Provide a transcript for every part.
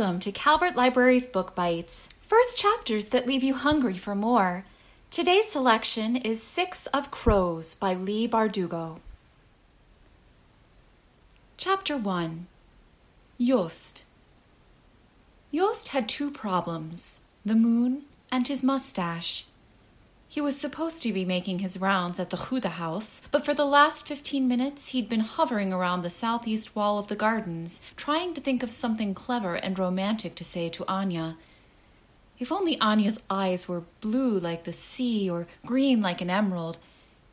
Welcome to Calvert Library's Book Bites, first chapters that leave you hungry for more. Today's selection is Six of Crows by Leigh Bardugo. Chapter 1 Joost Joost had two problems the moon and his mustache. He was supposed to be making his rounds at the Hoede house, but for the last fifteen minutes he'd been hovering around the southeast wall of the gardens, trying to think of something clever and romantic to say to Anya. If only Anya's eyes were blue like the sea or green like an emerald.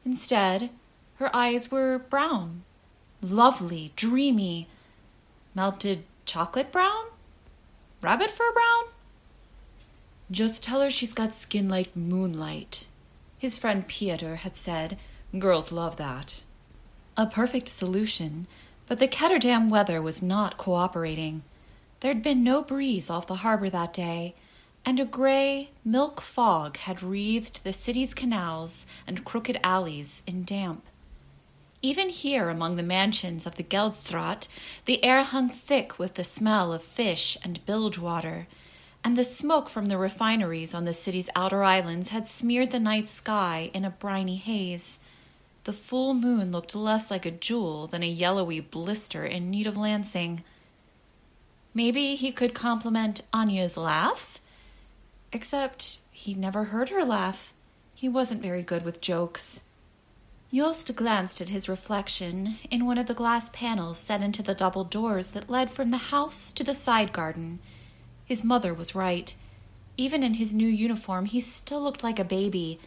Instead, her eyes were brown. Lovely, dreamy. Melted chocolate brown? Rabbit fur brown? Just tell her she's got skin like moonlight, his friend Pieter had said. Girls love that. A perfect solution, but the Ketterdam weather was not cooperating. There'd been no breeze off the harbor that day, and a gray milk fog had wreathed the city's canals and crooked alleys in damp. Even here among the mansions of the Geldstraat, the air hung thick with the smell of fish and bilge water and the smoke from the refineries on the city's outer islands had smeared the night sky in a briny haze. The full moon looked less like a jewel than a yellowy blister in need of lancing. Maybe he could compliment Anya's laugh? Except he'd never heard her laugh. He wasn't very good with jokes. Joost glanced at his reflection in one of the glass panels set into the double doors that led from the house to the side garden. His mother was right. Even in his new uniform, he still looked like a baby.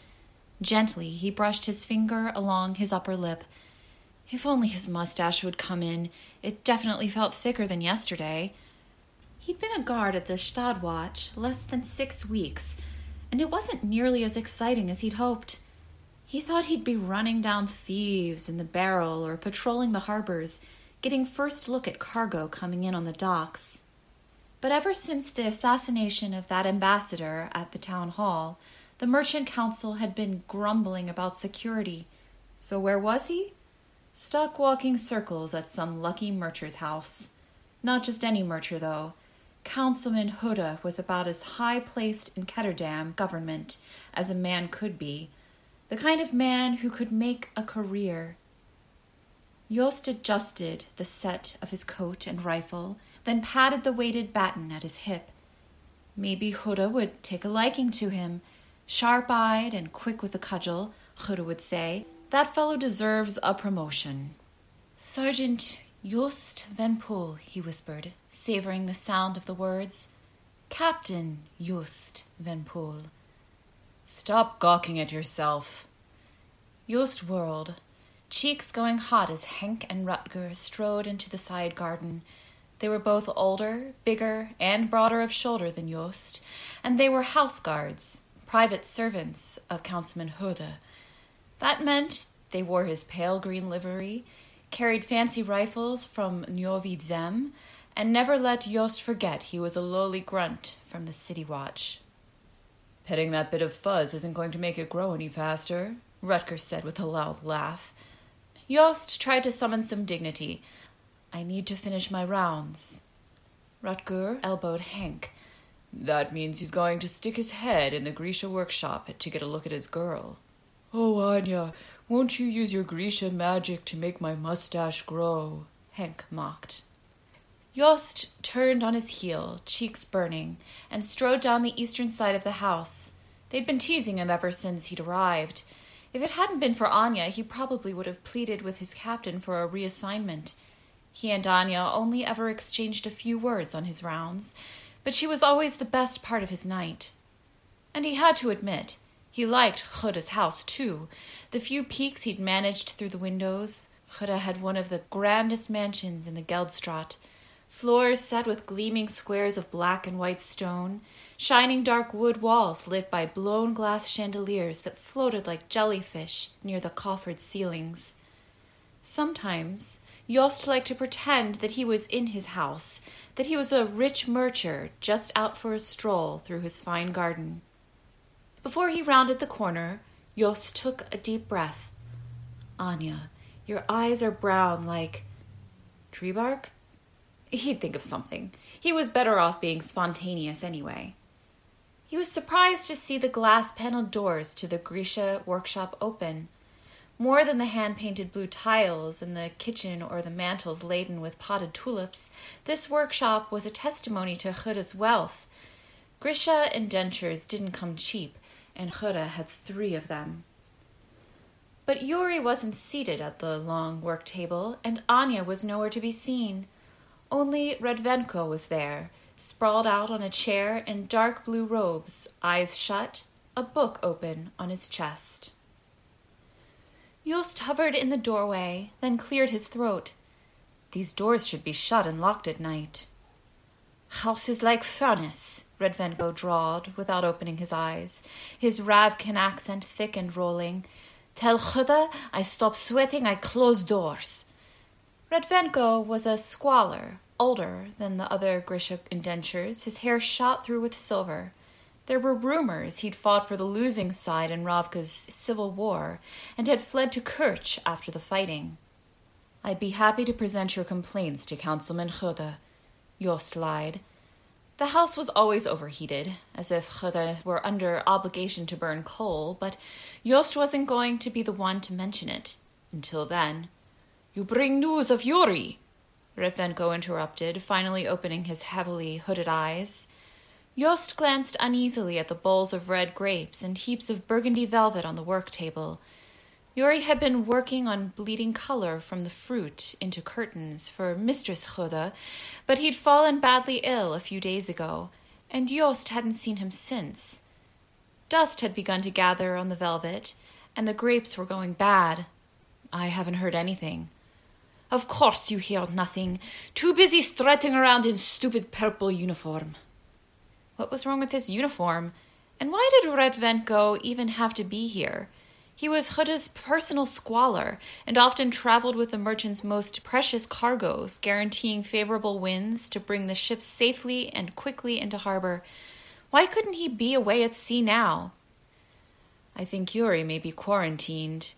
Gently, he brushed his finger along his upper lip. If only his mustache would come in. It definitely felt thicker than yesterday. He'd been a guard at the Stadwatch less than six weeks, and it wasn't nearly as exciting as he'd hoped. He thought he'd be running down thieves in the barrel or patrolling the harbors, getting first look at cargo coming in on the docks. But ever since the assassination of that ambassador at the town hall, the merchant council had been grumbling about security. So where was he? Stuck walking circles at some lucky mercher's house. Not just any mercher, though. Councilman Hoede was about as high placed in Ketterdam government as a man could be, the kind of man who could make a career. Joost adjusted the set of his coat and rifle then patted the weighted baton at his hip. Maybe Hoede would take a liking to him. Sharp eyed and quick with a cudgel, Hoede would say, that fellow deserves a promotion. Sergeant Joost Van Poel, he whispered, savoring the sound of the words. Captain Joost Van Poel. Stop gawking at yourself. Joost whirled, cheeks going hot as Henk and Rutger strode into the side garden. They were both older, bigger, and broader of shoulder than Joost, and they were house guards, private servants of Councilman Hoede. That meant they wore his pale green livery, carried fancy rifles from Novyi Zem, and never let Joost forget he was a lowly grunt from the city watch. Petting that bit of fuzz isn't going to make it grow any faster, Rutger said with a loud laugh. Joost tried to summon some dignity, I need to finish my rounds. Rutger elbowed Hank. That means he's going to stick his head in the Grisha workshop to get a look at his girl. Oh, Anya, won't you use your Grisha magic to make my mustache grow? Hank mocked. Joost turned on his heel, cheeks burning, and strode down the eastern side of the house. They'd been teasing him ever since he'd arrived. If it hadn't been for Anya, he probably would have pleaded with his captain for a reassignment. He and Anya only ever exchanged a few words on his rounds, but she was always the best part of his night. And he had to admit, he liked Hoede's house too. The few peeks he'd managed through the windows. Hoede had one of the grandest mansions in the Geldstraat. Floors set with gleaming squares of black and white stone, shining dark wood walls lit by blown glass chandeliers that floated like jellyfish near the coffered ceilings. Sometimes Joost liked to pretend that he was in his house, that he was a rich mercher just out for a stroll through his fine garden. Before he rounded the corner, Joost took a deep breath. Anya, your eyes are brown like tree bark? He'd think of something. He was better off being spontaneous anyway. He was surprised to see the glass paneled doors to the Grisha workshop open. More than the hand painted blue tiles in the kitchen or the mantels laden with potted tulips, this workshop was a testimony to Hoede's wealth. Grisha indentures didn't come cheap, and Hoede had three of them. But Yuri wasn't seated at the long work table, and Anya was nowhere to be seen. Only Retvenko was there, sprawled out on a chair in dark blue robes, eyes shut, a book open on his chest. Joost hovered in the doorway, then cleared his throat. These doors should be shut and locked at night. House is like furnace, Retvenko drawled, without opening his eyes, his Ravkan accent thick and rolling. Tell Hoede I stop sweating, I close doors. Retvenko was a squaller, older than the other Grisha indentures, his hair shot through with silver. There were rumors he'd fought for the losing side in Ravka's civil war and had fled to Kerch after the fighting. I'd be happy to present your complaints to Councilman Hoede, Joost lied. The house was always overheated, as if Hoede were under obligation to burn coal, but Joost wasn't going to be the one to mention it. Until then. You bring news of Yuri, Retvenko interrupted, finally opening his heavily hooded eyes. Joost glanced uneasily at the bowls of red grapes and heaps of burgundy velvet on the work table. Yuri had been working on bleeding color from the fruit into curtains for Mistress Hoede, but he'd fallen badly ill a few days ago, and Joost hadn't seen him since. Dust had begun to gather on the velvet, and the grapes were going bad. I haven't heard anything. Of course you hear nothing. Too busy strutting around in stupid purple uniform. What was wrong with his uniform? And why did Retvenko even have to be here? He was Hoede's personal squaller and often traveled with the merchant's most precious cargoes, guaranteeing favorable winds to bring the ships safely and quickly into harbor. Why couldn't he be away at sea now? I think Yuri may be quarantined.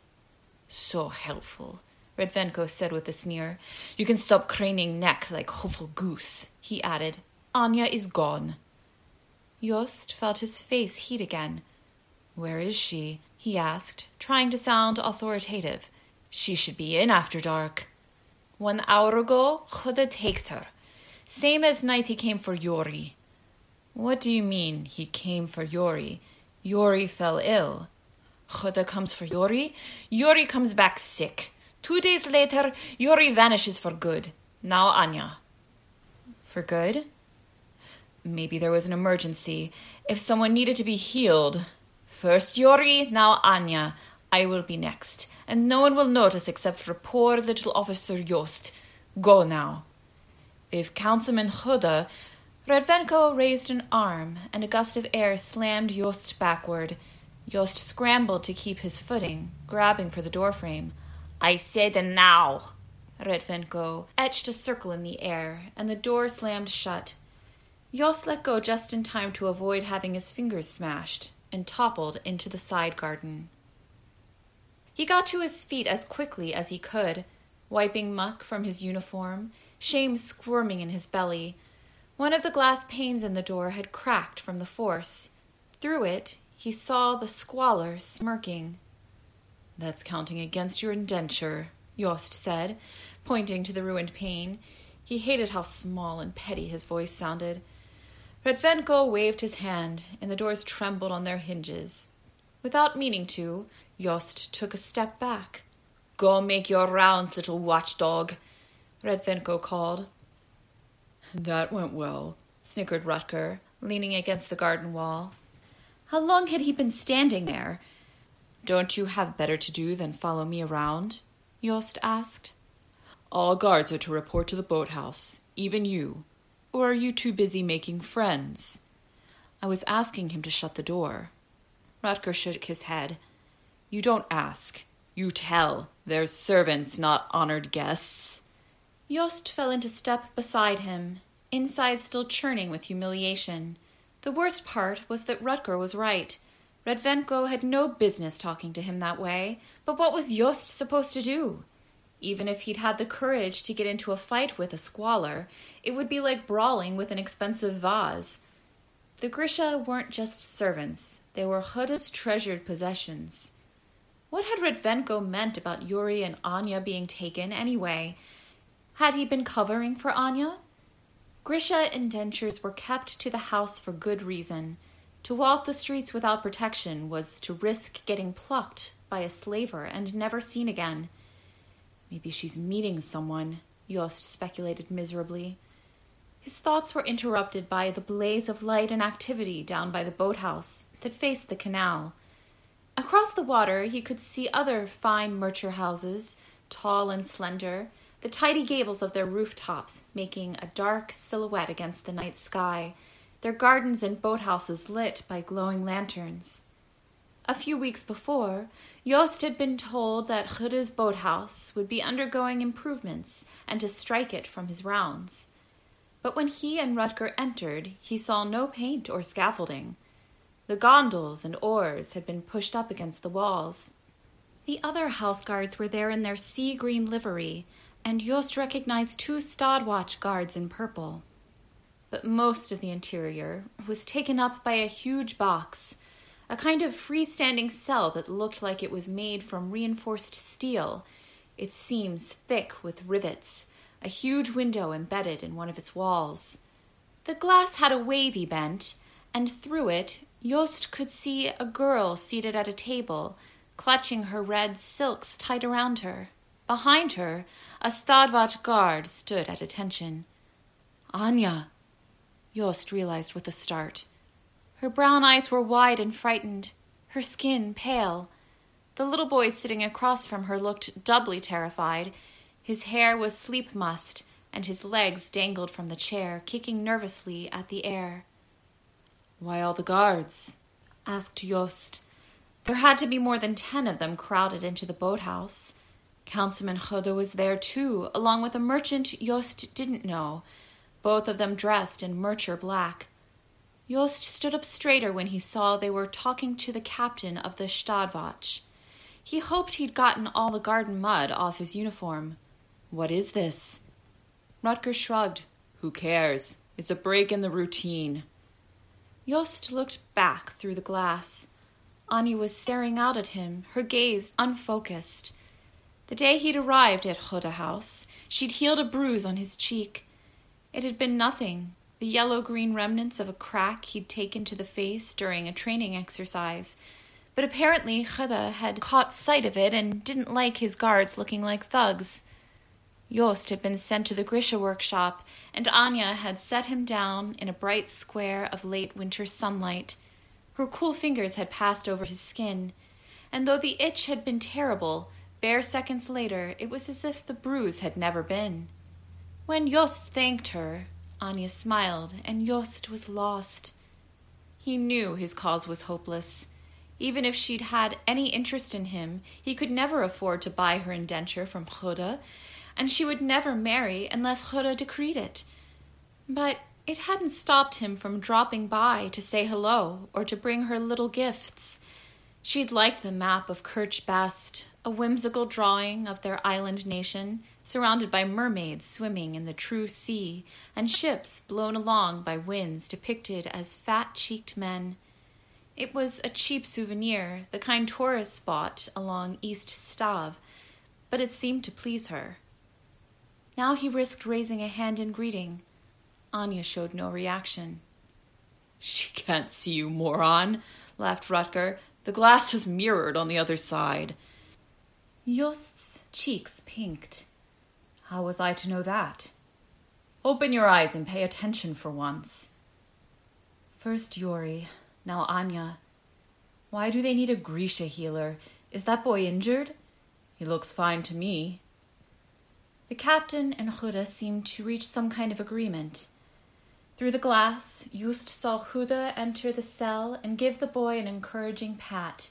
So helpful, Retvenko said with a sneer. You can stop craning neck like hopeful goose, he added. Anya is gone. Joost felt his face heat again. Where is she? he asked, trying to sound authoritative. She should be in after dark. One hour ago, Hoede takes her. Same as night he came for Yori. What do you mean, he came for Yori? Yori fell ill. Hoede comes for Yori. Yori comes back sick. Two days later, Yori vanishes for good. Now Anya. For good? Maybe there was an emergency. If someone needed to be healed. First Yuri, now Anya. I will be next. And no one will notice except for poor little officer Joost. Go now. If Councilman Hoede. Retvenko raised an arm, and a gust of air slammed Joost backward. Joost scrambled to keep his footing, grabbing for the doorframe. I said now. Retvenko etched a circle in the air, and the door slammed shut. Joost let go just in time to avoid having his fingers smashed and toppled into the side garden. He got to his feet as quickly as he could, wiping muck from his uniform, shame squirming in his belly. One of the glass panes in the door had cracked from the force. Through it, he saw the squaller smirking. That's counting against your indenture, Joost said, pointing to the ruined pane. He hated how small and petty his voice sounded. Retvenko waved his hand, and the doors trembled on their hinges. Without meaning to, Joost took a step back. Go make your rounds, little watchdog, Retvenko called. That went well, snickered Rutger, leaning against the garden wall. How long had he been standing there? Don't you have better to do than follow me around? Joost asked. All guards are to report to the boathouse, even you, or are you too busy making friends? I was asking him to shut the door. Rutger shook his head. You don't ask. You tell. They're servants, not honored guests. Joost fell into step beside him, inside still churning with humiliation. The worst part was that Rutger was right. Retvenko had no business talking to him that way, but what was Joost supposed to do? Even if he'd had the courage to get into a fight with a squaller, it would be like brawling with an expensive vase. The Grisha weren't just servants, they were Hoede's treasured possessions. What had Retvenko meant about Yuri and Anya being taken anyway? Had he been covering for Anya? Grisha indentures were kept to the house for good reason. To walk the streets without protection was to risk getting plucked by a slaver and never seen again. Maybe she's meeting someone, Joost speculated miserably. His thoughts were interrupted by the blaze of light and activity down by the boathouse that faced the canal. Across the water, he could see other fine mercher houses, tall and slender, the tidy gables of their rooftops making a dark silhouette against the night sky, their gardens and boathouses lit by glowing lanterns. A few weeks before, Joost had been told that Hoede's boathouse would be undergoing improvements and to strike it from his rounds. But when he and Rutger entered, he saw no paint or scaffolding. The gondolas and oars had been pushed up against the walls. The other house guards were there in their sea green livery, and Joost recognized two Stadwatch guards in purple. But most of the interior was taken up by a huge box a kind of freestanding cell that looked like it was made from reinforced steel, its seams thick with rivets, a huge window embedded in one of its walls. The glass had a wavy bent, and through it Joost could see a girl seated at a table, clutching her red silks tight around her. Behind her, a Stadwatch guard stood at attention. Anya, Joost realized with a start. Her brown eyes were wide and frightened, her skin pale. The little boy sitting across from her looked doubly terrified. His hair was sleep mussed, and his legs dangled from the chair, kicking nervously at the air. Why all the guards? asked Joost. There had to be more than ten of them crowded into the boathouse. Councilman Hoede was there too, along with a merchant Joost didn't know, both of them dressed in mercher black. Joost stood up straighter when he saw they were talking to the captain of the Stadwatch. He hoped he'd gotten all the garden mud off his uniform. What is this? Rutger shrugged. Who cares? It's a break in the routine. Joost looked back through the glass. Anya was staring out at him, her gaze unfocused. The day he'd arrived at Hoede House, she'd healed a bruise on his cheek. It had been nothing, the yellow green remnants of a crack he'd taken to the face during a training exercise. But apparently Hoede had caught sight of it and didn't like his guards looking like thugs. Joost had been sent to the Grisha workshop, and Anya had set him down in a bright square of late winter sunlight. Her cool fingers had passed over his skin, and though the itch had been terrible, bare seconds later it was as if the bruise had never been. When Joost thanked her, Anya smiled, and Joost was lost. He knew his cause was hopeless. Even if she'd had any interest in him, he could never afford to buy her indenture from Hoede, and she would never marry unless Hoede decreed it. But it hadn't stopped him from dropping by to say hello or to bring her little gifts. She'd liked the map of Kerch Bast, a whimsical drawing of their island nation, surrounded by mermaids swimming in the true sea, and ships blown along by winds depicted as fat cheeked men. It was a cheap souvenir, the kind tourists bought along East Stave, but it seemed to please her. Now he risked raising a hand in greeting. Anya showed no reaction. She can't see you, moron, laughed Rutger. The glass is mirrored on the other side. Joost's cheeks pinked. How was I to know that? Open your eyes and pay attention for once. First Yuri, now Anya. Why do they need a Grisha healer? Is that boy injured? He looks fine to me. The captain and Hoede seemed to reach some kind of agreement. Through the glass, Joost saw Hoede enter the cell and give the boy an encouraging pat.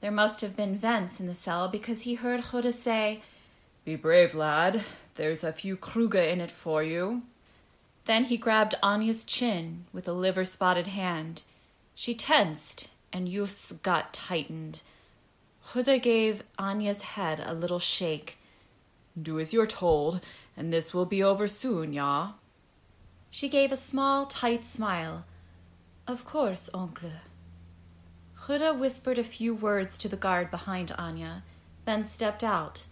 There must have been vents in the cell because he heard Hoede say, Be brave, lad. There's a few kruge in it for you. Then he grabbed Anya's chin with a liver spotted hand. She tensed, and Joost's gut tightened. Hoede gave Anya's head a little shake. Do as you're told, and this will be over soon, ya. She gave a small, tight smile. Of course, oncle. Hoede whispered a few words to the guard behind Anya, then stepped out.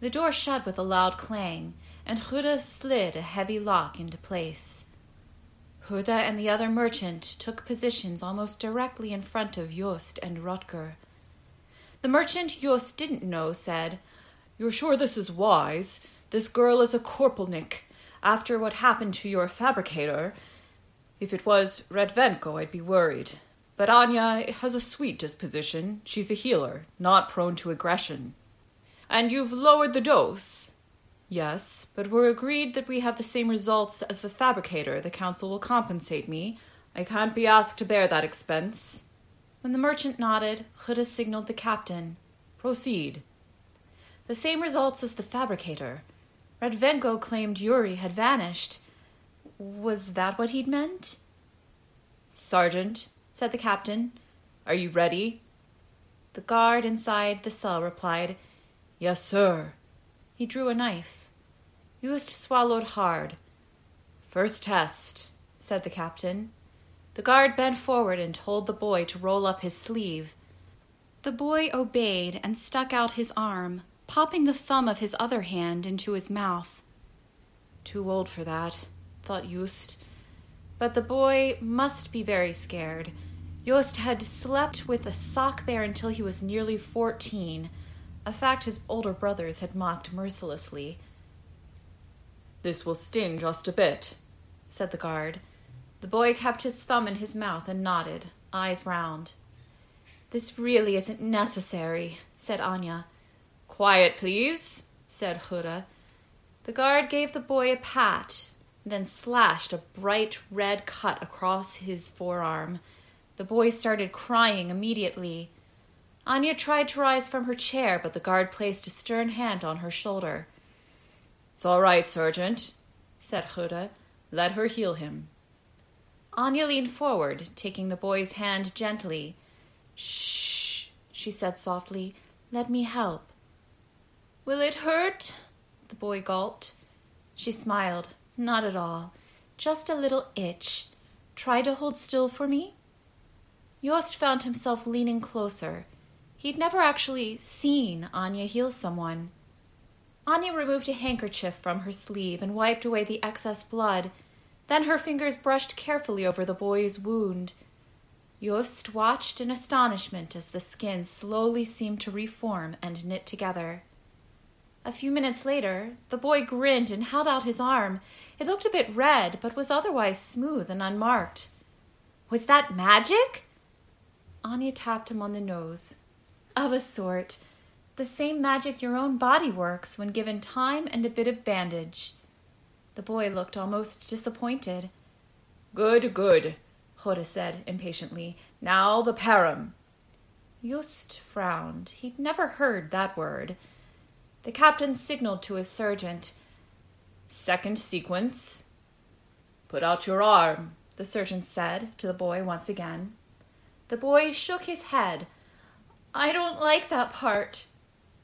The door shut with a loud clang, and Hoede slid a heavy lock into place. Hoede and the other merchant took positions almost directly in front of Joost and Rutger. The merchant Joost didn't know said, You're sure this is wise? This girl is a Corporalnik. After what happened to your fabricator, if it was Retvenko, I'd be worried. But Anya has a sweet disposition. She's a healer, not prone to aggression. And you've lowered the dose? Yes, but we're agreed that we have the same results as the fabricator. The council will compensate me. I can't be asked to bear that expense. When the merchant nodded, Hoede signaled the captain. Proceed. The same results as the fabricator. Retvenko claimed Yuri had vanished. Was that what he'd meant? Sergeant, said the captain. Are you ready? The guard inside the cell replied, Yes, sir. He drew a knife. Joost swallowed hard. First test, said the captain. The guard bent forward and told the boy to roll up his sleeve. The boy obeyed and stuck out his arm, popping the thumb of his other hand into his mouth. Too old for that, thought Joost. But the boy must be very scared. Joost had slept with a sock bear until he was nearly fourteen, a fact his older brothers had mocked mercilessly. This will sting just a bit, said the guard. The boy kept his thumb in his mouth and nodded, eyes round. This really isn't necessary, said Anya. Quiet, please, said Hoede. The guard gave the boy a pat, then slashed a bright red cut across his forearm. The boy started crying immediately. Anya tried to rise from her chair, but the guard placed a stern hand on her shoulder. It's all right, Sergeant, said Hoede. Let her heal him. Anya leaned forward, taking the boy's hand gently. Shh, she said softly. Let me help. Will it hurt? The boy gulped. She smiled. Not at all. Just a little itch. Try to hold still for me. Joost found himself leaning closer. He'd never actually seen Anya heal someone. Anya removed a handkerchief from her sleeve and wiped away the excess blood. Then her fingers brushed carefully over the boy's wound. Joost watched in astonishment as the skin slowly seemed to reform and knit together. A few minutes later, the boy grinned and held out his arm. It looked a bit red, but was otherwise smooth and unmarked. Was that magic? Anya tapped him on the nose. Of a sort. The same magic your own body works when given time and a bit of bandage. The boy looked almost disappointed. Good, good, Hoede said impatiently. Now the parem. Joost frowned. He'd never heard that word. The captain signaled to his sergeant. Second sequence. Put out your arm, the sergeant said to the boy once again. The boy shook his head. I don't like that part.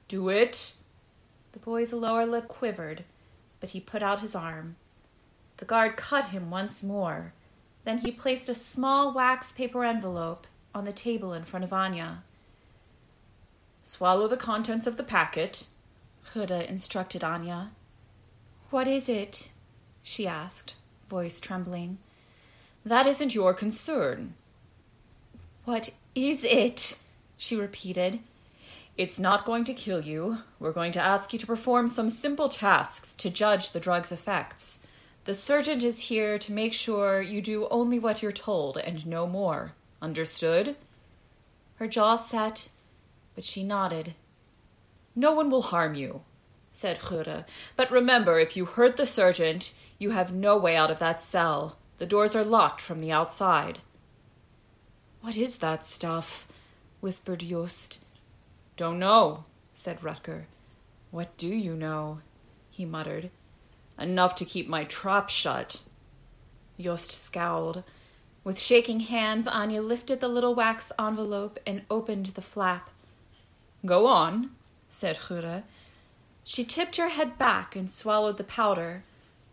Do it. The boy's lower lip quivered, but he put out his arm. The guard cut him once more. Then he placed a small wax paper envelope on the table in front of Anya. Swallow the contents of the packet, Hoede instructed Anya. What is it? she asked, voice trembling. That isn't your concern, what is it? She repeated. It's not going to kill you. We're going to ask you to perform some simple tasks to judge the drug's effects. The surgeon is here to make sure you do only what you're told and no more. Understood? Her jaw set, but she nodded. No one will harm you, said Hoede. But remember, if you hurt the surgeon, you have no way out of that cell. The doors are locked from the outside. What is that stuff? Whispered Joost. Don't know, said Rutger. What do you know? he muttered. Enough to keep my trap shut. Joost scowled. With shaking hands, Anya lifted the little wax envelope and opened the flap. Go on, said Hoede. She tipped her head back and swallowed the powder.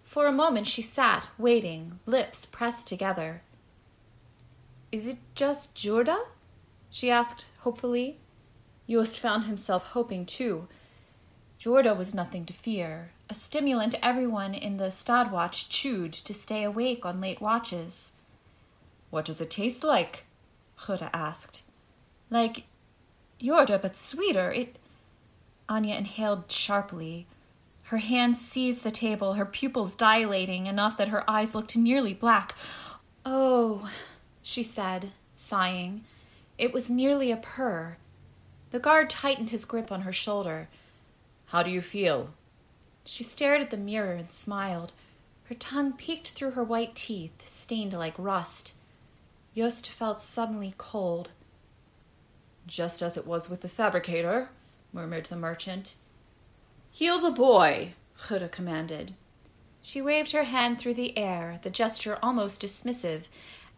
For a moment she sat, waiting, lips pressed together. Is it just jurda? She asked hopefully. Joost found himself hoping too. jurda was nothing to fear, a stimulant everyone in the Stadwatch chewed to stay awake on late watches. What does it taste like? Hoede asked. Like jurda, but sweeter. It. Anya inhaled sharply. Her hands seized the table, her pupils dilating enough that her eyes looked nearly black. Oh, she said, sighing. It was nearly a purr. The guard tightened his grip on her shoulder. How do you feel? She stared at the mirror and smiled. Her tongue peeked through her white teeth, stained like rust. Joost felt suddenly cold. Just as it was with the fabricator, murmured the merchant. Heal the boy, Hoede commanded. She waved her hand through the air, the gesture almost dismissive,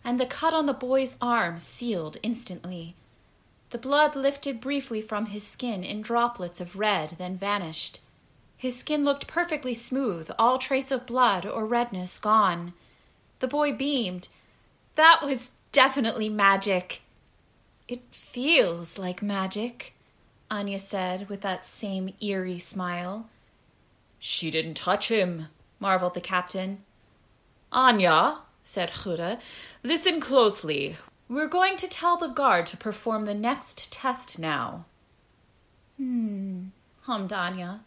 and the cut on the boy's arm sealed instantly. The blood lifted briefly from his skin in droplets of red, then vanished. His skin looked perfectly smooth, all trace of blood or redness gone. The boy beamed. That was definitely magic. It feels like magic, Anya said with that same eerie smile. She didn't touch him, marveled the captain. Anya, said Hoede. Listen closely. We're going to tell the guard to perform the next test now. Hmm, hummed Anya.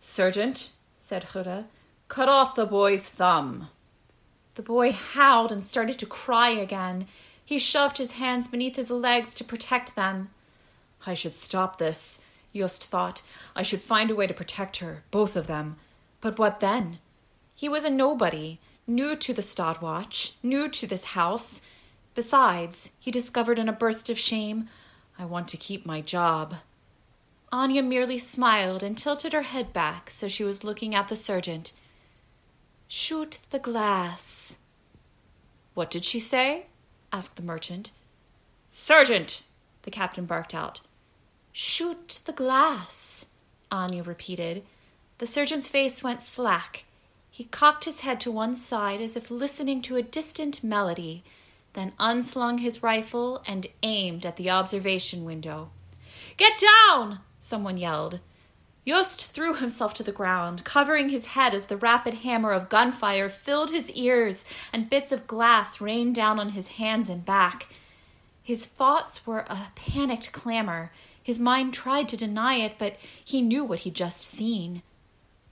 Sergeant, said Hoede, cut off the boy's thumb. The boy howled and started to cry again. He shoved his hands beneath his legs to protect them. I should stop this, Joost thought. I should find a way to protect her, both of them. But what then? He was a nobody new to the Stadwatch, new to this house. Besides, he discovered in a burst of shame, I want to keep my job. Anya merely smiled and tilted her head back so she was looking at the sergeant. Shoot the glass. What did she say? asked the merchant. Sergeant, the captain barked out. Shoot the glass, Anya repeated. The sergeant's face went slack. He cocked his head to one side as if listening to a distant melody, then unslung his rifle and aimed at the observation window. Get down! someone yelled. Joost threw himself to the ground, covering his head as the rapid hammer of gunfire filled his ears and bits of glass rained down on his hands and back. His thoughts were a panicked clamor. His mind tried to deny it, but he knew what he'd just seen.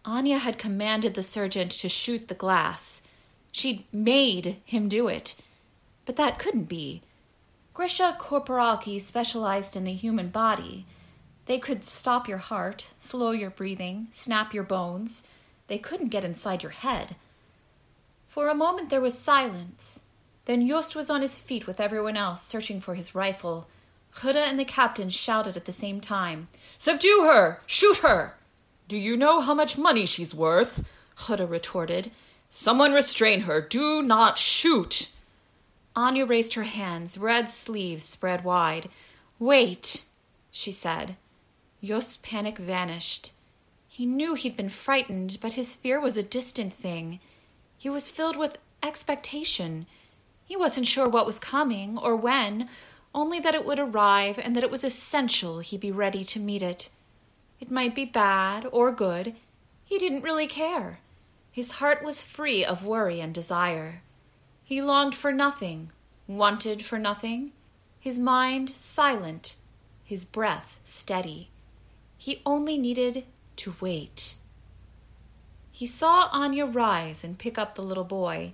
Anya had commanded the sergeant to shoot the glass. She'd made him do it. But that couldn't be. Grisha Corporalki specialized in the human body. They could stop your heart, slow your breathing, snap your bones. They couldn't get inside your head. For a moment there was silence. Then Joost was on his feet with everyone else, searching for his rifle. Hoede and the captain shouted at the same time Subdue her! Shoot her! Do you know how much money she's worth? Hoede retorted. Someone restrain her. Do not shoot. Anya raised her hands, red sleeves spread wide. Wait, she said. Joost's panic vanished. He knew he'd been frightened, but his fear was a distant thing. He was filled with expectation. He wasn't sure what was coming or when, only that it would arrive and that it was essential he be ready to meet it. It might be bad or good. He didn't really care. His heart was free of worry and desire. He longed for nothing, wanted for nothing, his mind silent, his breath steady. He only needed to wait. He saw Anya rise and pick up the little boy.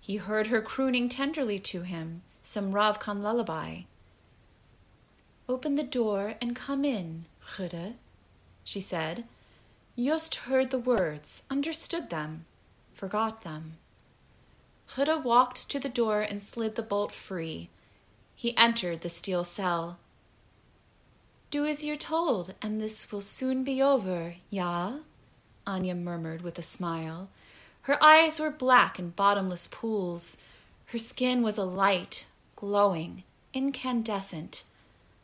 He heard her crooning tenderly to him some Ravkan lullaby. Open the door and come in, Hoede, she said. Joost heard the words, understood them, forgot them. Hoede walked to the door and slid the bolt free. He entered the steel cell. Do as you're told, and this will soon be over, ja? Anya murmured with a smile. Her eyes were black in bottomless pools. Her skin was alight, glowing, incandescent.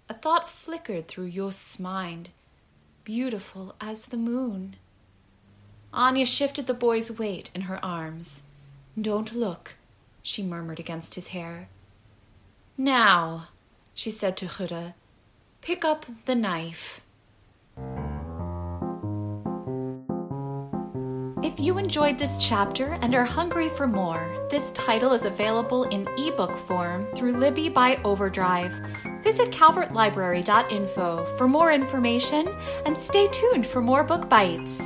A thought flickered through Joost's mind. Beautiful as the moon. Anya shifted the boy's weight in her arms. Don't look, she murmured against his hair. Now, she said to Hoede, pick up the knife. If you enjoyed this chapter and are hungry for more, this title is available in ebook form through Libby by Overdrive. Visit calvertlibrary.info for more information and stay tuned for more book bites.